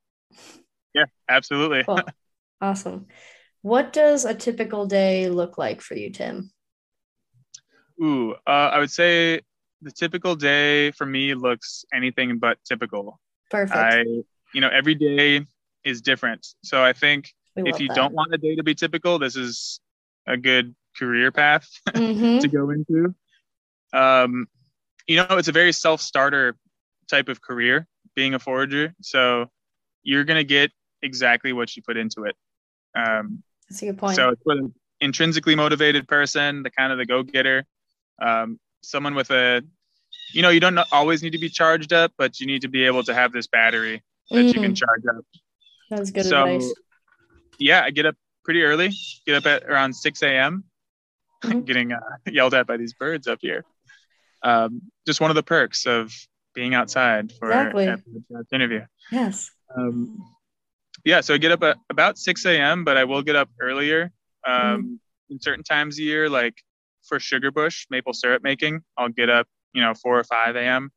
Yeah, absolutely. Cool. awesome. What does a typical day look like for you, Tim? Ooh, uh, I would say the typical day for me looks anything but typical. Perfect. I, you know, every day is different. So I think We if you that. don't want a day to be typical, this is a good career path Mhm. to go into. Um, you know, it's a very self-starter type of career, being a forager. So you're gonna get exactly what you put into it. Um, That's a good point. so it's for the intrinsically motivated person, the kind of the go-getter, um, someone with a, you know, you don't always need to be charged up, but you need to be able to have this battery that you can Mm, charge up. That's good so, advice. yeah, I get up pretty early. Get up at around 6 a.m. Mhm. Getting uh, yelled at by these birds up here. Um, just one of the perks of being outside for Exactly. a podcast interview. Yes. Um, yeah, so I get up at about 6 a.m., but I will get up earlier um, Mm-hmm. in certain times of year, like for sugar bush maple syrup making. I'll get up, you know, 4 or 5 a.m.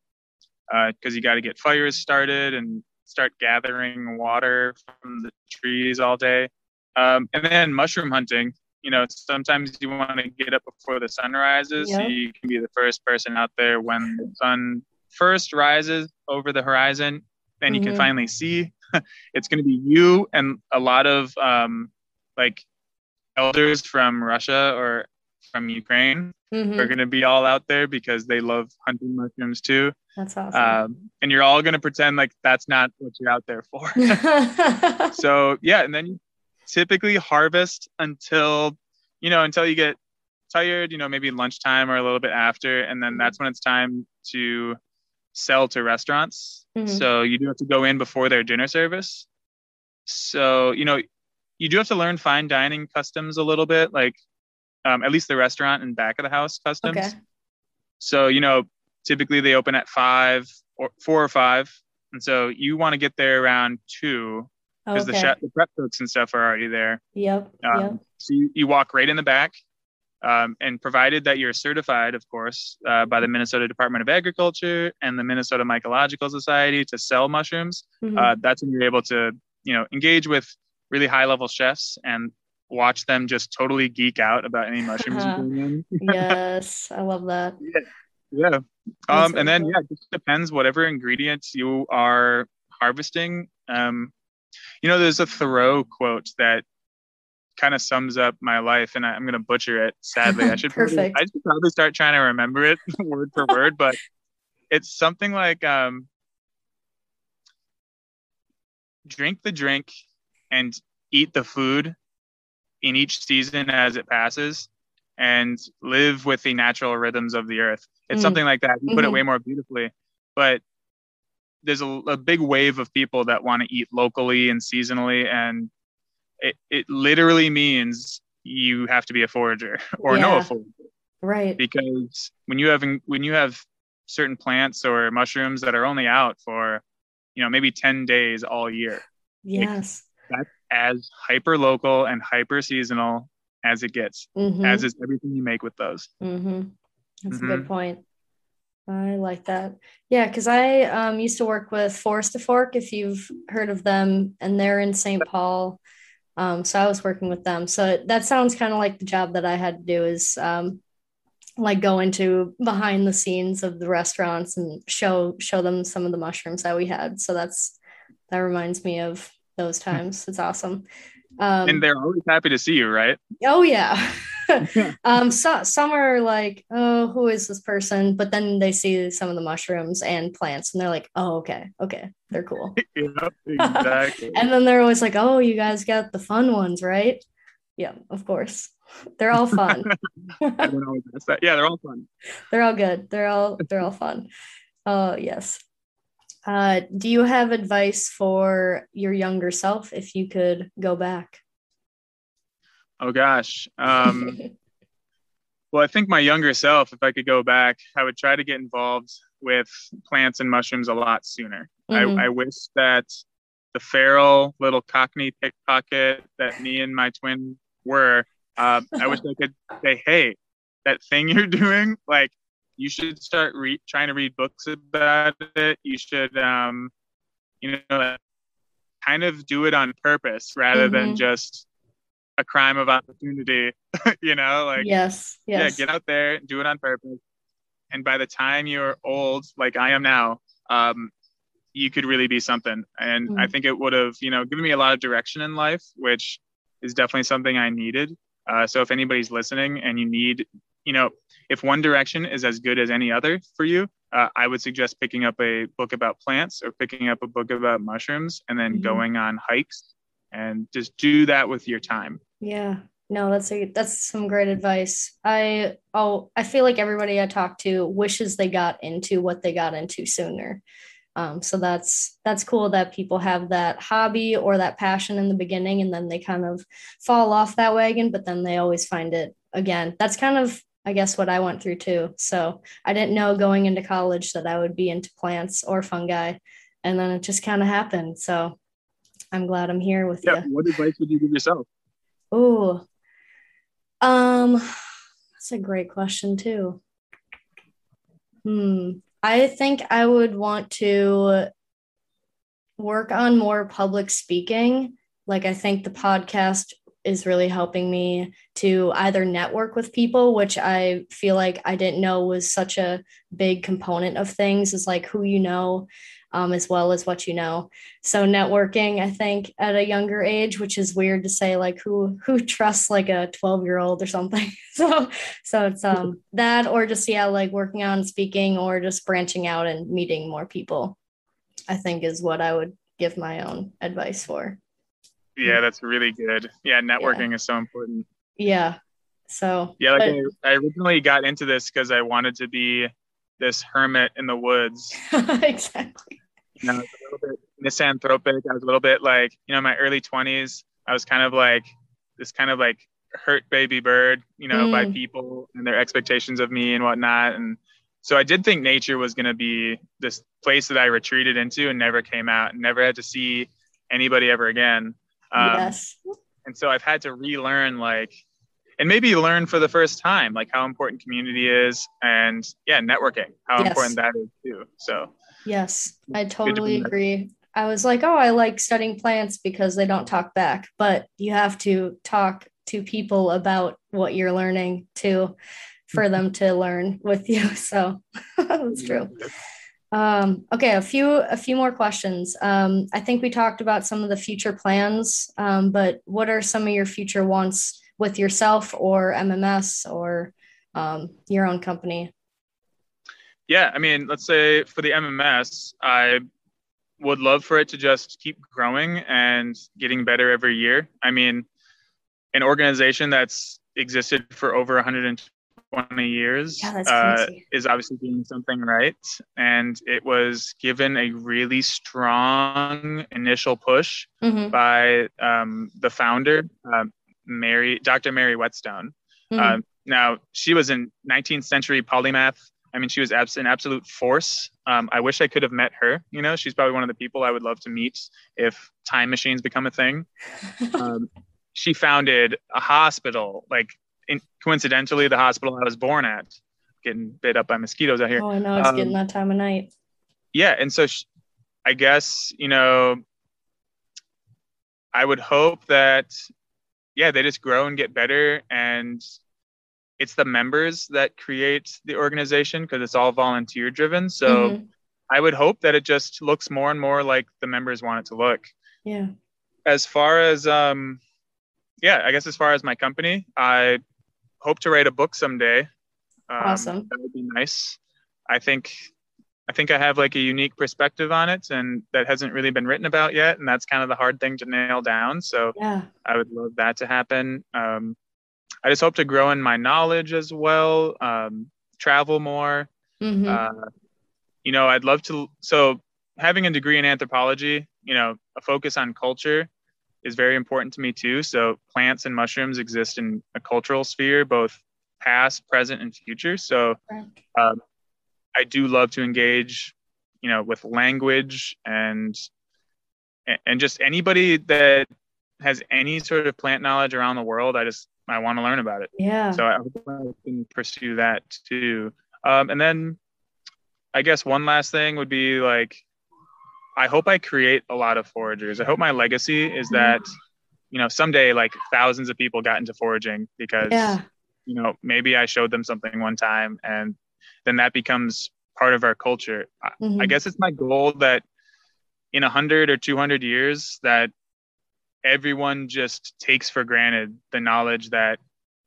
because you got to get fires started and start gathering water from the trees all day. Um, and then mushroom hunting. You know, sometimes you want to get up before the sun rises, so you can be the first person out there when the sun first rises over the horizon. Then you Mhm. can finally see. it's going to be you and a lot of um, like elders from Russia or from Ukraine Mhm. are going to be all out there because they love hunting mushrooms too. That's awesome. Um, and you're all going to pretend like that's not what you're out there for. so yeah, and then you typically harvest until you know until you get tired, you know, maybe lunchtime or a little bit after, and then that's when it's time to sell to restaurants. Mhm. So you do have to go in before their dinner service. So you know, you do have to learn fine dining customs a little bit, like um, at least the restaurant and back of the house customs. okay. So, you know, typically they open at five or four or five. And so you want to get there around two because okay. the, chef, the prep cooks and stuff are already there. Yep. Um, yep. So you, you walk right in the back, um, and provided that you're certified, of course, uh, by the Minnesota Department of Agriculture and the Minnesota Mycological Society to sell mushrooms, mm-hmm. uh, that's when you're able to, you know, engage with really high level chefs and watch them just totally geek out about any mushrooms in. yes, I love that. Yeah. Yeah. Um, and then cool. yeah, it just depends whatever ingredients you are harvesting. Um, you know, there's a Thoreau quote that kind of sums up my life, and I, am going to butcher it. Sadly, I should probably, I should probably start trying to remember it word for word, but it's something like um, drink the drink and eat the food in each season as it passes and live with the natural rhythms of the earth. It's mm. something like that. You mm-hmm. put it mm-hmm. way more beautifully. But there's a, a big wave of people that want to eat locally and seasonally and it, it literally means you have to be a forager or yeah. know a forager. Right. Because when you have when you have certain plants or mushrooms that are only out for, you know, maybe 10 days all year. Yes. It, that's as hyper local and hyper seasonal as it gets, mm-hmm. as is everything you make with those. Mm-hmm. That's mm-hmm. a good mm-hmm. point. I like that. Yeah, because I um, used to work with Forest to Fork, if you've heard of them, and they're in St. Paul. Um, so I was working with them. So that sounds kind of like the job that I had to do is um, like go into behind the scenes of the restaurants and show show them some of the mushrooms that we had. So that's that reminds me of those times. It's awesome. Um, and they're always happy to see you, right? Oh yeah. um, so, some are like, oh, who is this person? But then they see some of the mushrooms and plants, and they're like, oh, okay, okay, they're cool. yep, exactly. and then they're always like, oh, you guys got the fun ones, right? Yeah, of course. They're all fun. yeah, they're all fun. They're all good. They're all they're all fun. Oh yes. Uh, do you have advice for your younger self if you could go back? Oh gosh. Um, well, I think my younger self, if I could go back, I would try to get involved with plants and mushrooms a lot sooner. Mm-hmm. I, I wish that the feral little cockney pickpocket that me and my twin were, uh, I wish I could say, hey, that thing you're doing, like, you should start re- trying to read books about it. You should, um, you know, kind of do it on purpose rather mm-hmm. than just a crime of opportunity, you know, like yes, yes. yeah, get out there, and do it on purpose. And by the time you're old, like I am now, um, you could really be something. And mm. I think it would have, you know, given me a lot of direction in life, which is definitely something I needed. Uh, so if anybody's listening and you need, you know, if one direction is as good as any other for you, uh, I would suggest picking up a book about plants or picking up a book about mushrooms and then mm-hmm. going on hikes and just do that with your time. Yeah. No, that's a that's some great advice. I oh I feel like everybody I talk to wishes they got into what they got into sooner. Um, so that's that's cool that people have that hobby or that passion in the beginning and then they kind of fall off that wagon, but then they always find it again. That's kind of I guess what I went through too. So I didn't know going into college that I would be into plants or fungi, and then it just kind of happened. So I'm glad I'm here with yeah, you. What advice would you give yourself? Oh, um, that's a great question too. Hmm. I think I would want to work on more public speaking. Like I think the podcast is really helping me to either network with people, which I feel like I didn't know was such a big component of things, is like who you know um, as well as what you know. So networking, I think, at a younger age, which is weird to say, like who who trusts like a twelve year old or something. so so it's um that or just yeah, like working on speaking or just branching out and meeting more people. I think is what I would give my own advice for. Yeah, that's really good. Yeah, networking yeah. is so important. Yeah. So yeah, like but, I, I originally got into this because I wanted to be this hermit in the woods. exactly you know, a little bit misanthropic. I was a little bit like, you know, my early 20s, I was kind of like this kind of like hurt baby bird, you know, mm. by people and their expectations of me and whatnot. And so I did think nature was going to be this place that I retreated into and never came out and never had to see anybody ever again. Um, yes. And so I've had to relearn like, and maybe learn for the first time like how important community is, and yeah, networking, how yes. important that is too. So. Yes, I totally to agree. I was like, oh, I like studying plants because they don't talk back, but you have to talk to people about what you're learning too for them to learn with you. So that's true. Um, okay, a few a few more questions. Um, I think we talked about some of the future plans, um, but what are some of your future wants with yourself or MMS or um, your own company? Yeah, I mean, let's say for the MMS, I would love for it to just keep growing and getting better every year. I mean, an organization that's existed for over 100 20 years yeah, uh, is obviously doing something right. And it was given a really strong initial push mm-hmm. by um, the founder, uh, Mary, Dr. Mary Whetstone. Mm-hmm. Uh, now, she was a 19th century polymath. I mean, she was abs- an absolute force. Um, I wish I could have met her. You know, she's probably one of the people I would love to meet if time machines become a thing. Um, she founded a hospital, like in, coincidentally the hospital I was born at, getting bit up by mosquitoes out here. Oh, I know it's um, getting that time of night. Yeah, and so she, I guess you know, I would hope that yeah they just grow and get better, and it's the members that create the organization because it's all volunteer driven. So. Mm-hmm. I would hope that it just looks more and more like the members want it to look. Yeah. As far as um yeah, I guess as far as my company, I hope to write a book someday. Um, awesome. That would be nice. I think I think I have like a unique perspective on it and that hasn't really been written about yet. And that's kind of the hard thing to nail down. So yeah. I would love that to happen. Um, I just hope to grow in my knowledge as well, um, travel more. Mm-hmm. Uh, you know, I'd love to. So having a degree in anthropology, you know, a focus on culture is very important to me too. So plants and mushrooms exist in a cultural sphere, both past, present, and future. So um, I do love to engage, you know, with language and and just anybody that has any sort of plant knowledge around the world. I just I want to learn about it. Yeah. So I can pursue that too. Um, and then I guess one last thing would be like I hope I create a lot of foragers. I hope my legacy is that, you know, someday like thousands of people got into foraging because, yeah. you know, maybe I showed them something one time and then that becomes part of our culture. Mm-hmm. I guess it's my goal that in a hundred or 200 years that everyone just takes for granted the knowledge that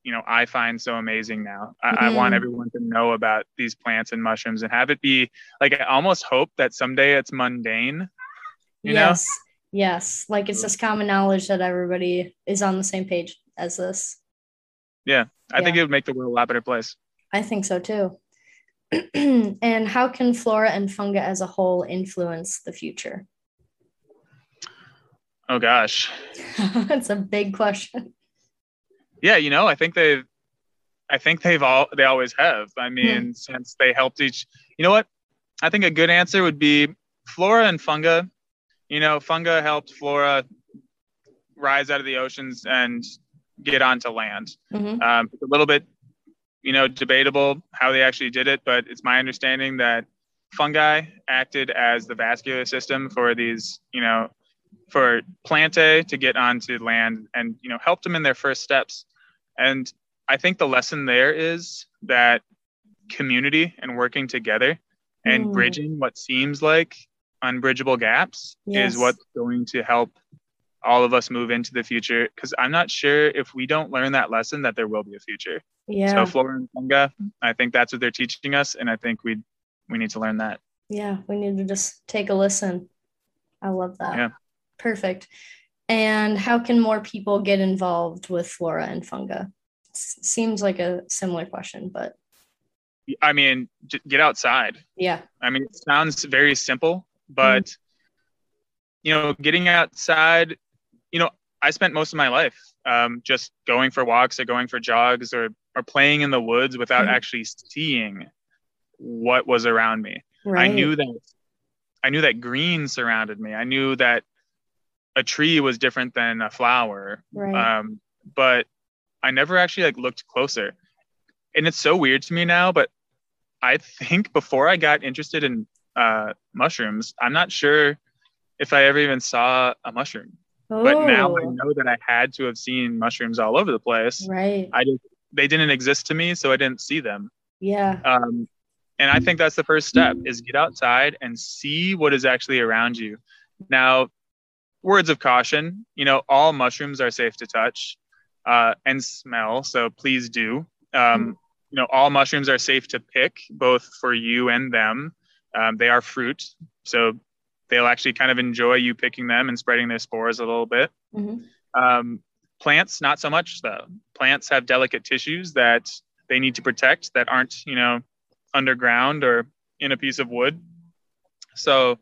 you know I find so amazing now. I, mm-hmm. I, want mm-hmm. everyone to know about these plants and mushrooms and have it be like I almost hope that someday it's mundane. You yes. Know? Yes. Like it's just common knowledge that everybody is on the same page as this. Yeah. I yeah. think it would make the world a lot better place. I think so too. and how can flora and fungi as a whole influence the future? Oh gosh. That's a big question yeah, you know, I think they've, I think they've all, they always have. I mean, since they helped each, you know what? I think a good answer would be flora and funga. You know, funga helped flora rise out of the oceans and get onto land. Mm-hmm. Um, it's a little bit, you know, debatable how they actually did it, but it's my understanding that fungi acted as the vascular system for these, you know, for plantae to get onto land and you know helped them in their first steps. And i think the lesson there is that community and working together and mm. bridging what seems like unbridgeable gaps yes. is what's going to help all of us move into the future. Because i'm not sure if we don't learn that lesson that there will be a future. Yeah. So flora and funga i think that's what they're teaching us and i think we we need to learn that. Yeah we need to just take a listen. I love that. Yeah Perfect. And how can more people get involved with flora and funga? seems like a similar question, but I mean, get outside. Yeah. I mean, it sounds very simple, but mm you know, getting outside, you know, I spent most of my life um, just going for walks or going for jogs or or playing in the woods without mm actually seeing what was around me. Right. I knew that I knew that green surrounded me. I knew that a tree was different than a flower. Right. Um, but I never actually like looked closer. And it's so weird to me now, but I think before I got interested in uh, mushrooms, I'm not sure if I ever even saw a mushroom. oh, But now I know that I had to have seen mushrooms all over the place. Right. I just they didn't exist to me, so I didn't see them. Yeah. Um, and I think that's the first step is get outside and see what is actually around you. Now, words of caution, you know, all mushrooms are safe to touch uh, and smell. So please do. Um, you know, all mushrooms are safe to pick, both for you and them. Um, they are fruit. So they'll actually kind of enjoy you picking them and spreading their spores a little bit. Mhm. Um, plants, not so much though. Plants have delicate tissues that they need to protect that aren't, you know, underground or in a piece of wood. So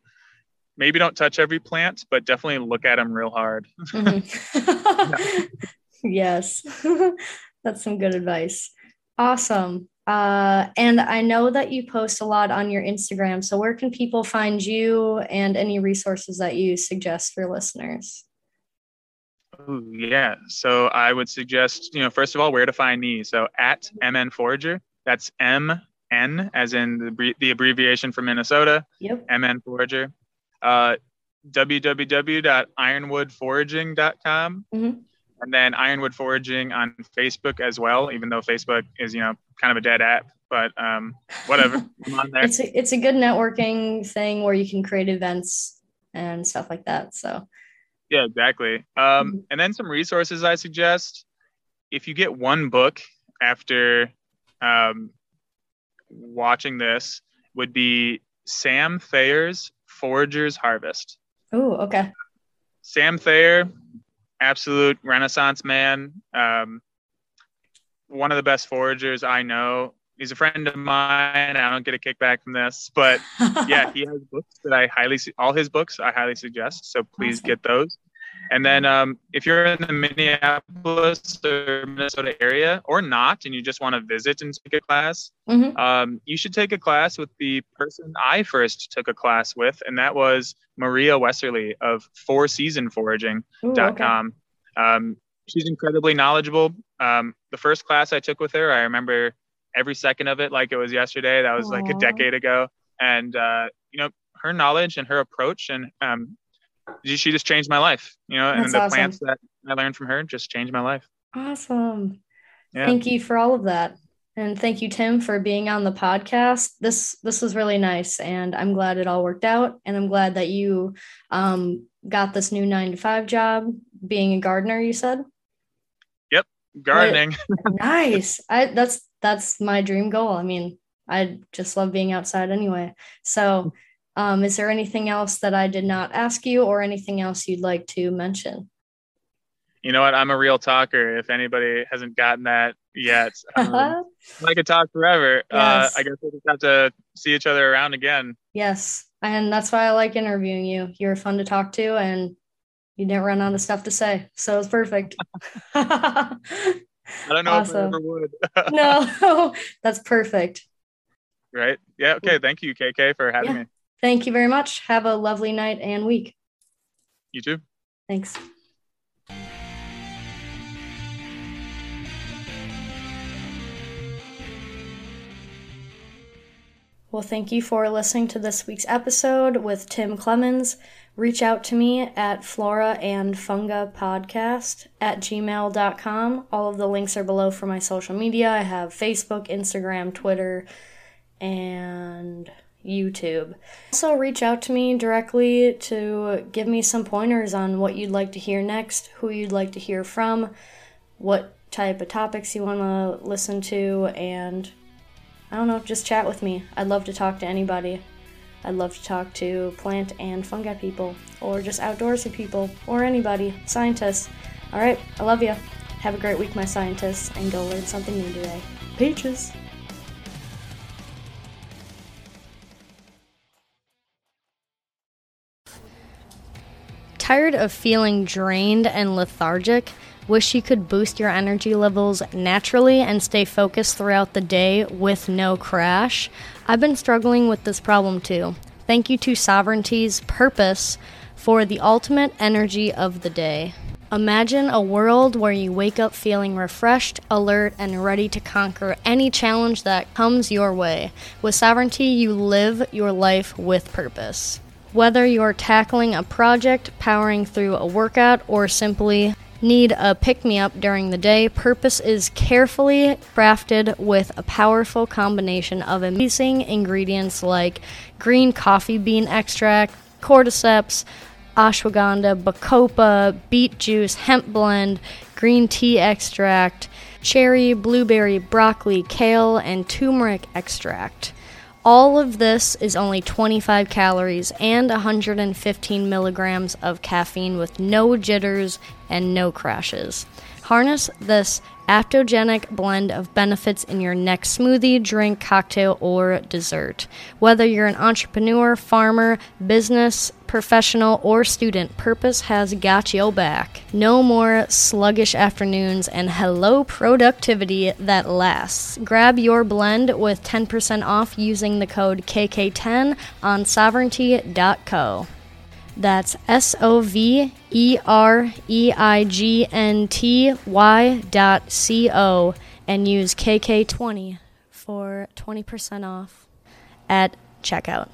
maybe don't touch every plant, but definitely look at them real hard. Mhm. yes. That's some good advice. Awesome. Uh, and I know that you post a lot on your Instagram. So, where can people find you and any resources that you suggest for listeners? Ooh, yeah. So I would suggest, you know, first of all, where to find me. So at MN Forager, that's M N as in the, the abbreviation for Minnesota, Yep. MN Forager. Uh, www.ironwoodforaging.com. Mhm. And then Ironwood Foraging on Facebook as well, even though Facebook is, you know, kind of a dead app, but um, whatever. I'm on there. It's a, it's a good networking thing where you can create events and stuff like that. So, Yeah, exactly. Um, and then some resources I suggest. If you get one book after um, watching this, would be Sam Thayer's Forager's Harvest. oh, okay. Sam Thayer, absolute Renaissance man. Um, one of the best foragers I know. He's a friend of mine. I don't get a kickback from this, but yeah, he has books that I highly su- all his books I highly suggest. So please Awesome. get those. And then um, if you're in the Minneapolis or Minnesota area or not, and you just want to visit and take a class, Mhm. um, you should take a class with the person I first took a class with, and that was Maria Westerly of fourseasonforaging.com. Ooh, okay. Um, she's incredibly knowledgeable. Um, the first class I took with her, I remember every second of it like it was yesterday. That was like a decade ago, and uh, you know her knowledge and her approach, and um, she just changed my life. You know, That's and the awesome. plants that I learned from her just changed my life. Awesome. Yeah. Thank you for all of that. And thank you, Tim, for being on the podcast. This this was really nice, and I'm glad it all worked out. And I'm glad that you um, got this new nine to five job, being a gardener. You said Yep, Gardening. nice. I that's that's my dream goal. I mean, I just love being outside anyway. So, um, is there anything else that I did not ask you, or anything else you'd like to mention? You know what? I'm a real talker. If anybody hasn't gotten that yet, um, I could talk forever. Uh, I guess we just have to see each other around again. Yes, and that's why I like interviewing you. You're fun to talk to, and you didn't run out of stuff to say, so it's perfect. I don't know if I ever would. no, that's perfect. right? Yeah. Okay. Thank you, KK, for having Yeah. me. Thank you very much. Have a lovely night and week. You too. Thanks. Well, thank you for listening to this week's episode with Tim Clemens. Reach out to me at Flora and Funga Podcast at gmail.com. All of the links are below for my social media. I have Facebook, Instagram, Twitter, and YouTube. Also, reach out to me directly to give me some pointers on what you'd like to hear next, who you'd like to hear from, what type of topics you want to listen to, and I don't know, just chat with me. I'd love to talk to anybody. I'd love to talk to plant and fungi people, or just outdoorsy people, or anybody, scientists. All right, I love you. Have a great week, my scientists, and go learn something new today. Peaches. Tired of feeling drained and lethargic? Wish you could boost your energy levels naturally and stay focused throughout the day with no crash? I've been struggling with this problem too. Thank you to Sovereignty's Purpose for the ultimate energy of the day. Imagine a world where you wake up feeling refreshed, alert, and ready to conquer any challenge that comes your way. With sovereignty, you live your life with purpose. Whether you're tackling a project, powering through a workout, or simply need a pick me up during the day, Purpose is carefully crafted with a powerful combination of amazing ingredients like green coffee bean extract, cordyceps, ashwagandha, bacopa, beet juice, hemp blend, green tea extract, cherry, blueberry, broccoli, kale, and turmeric extract. All of this is only 25 calories and 115 milligrams of caffeine with no jitters and no crashes. Harness this aptogenic blend of benefits in your next smoothie, drink, cocktail, or dessert. Whether you're an entrepreneur, farmer, business, professional, or student, Purpose has got your back. No more sluggish afternoons and hello productivity that lasts. Grab your blend with 10% off using the code KK10 on sovereignty.co. That's S O V E R E I G N T Y dot C O and use KK20 for 20% off at checkout.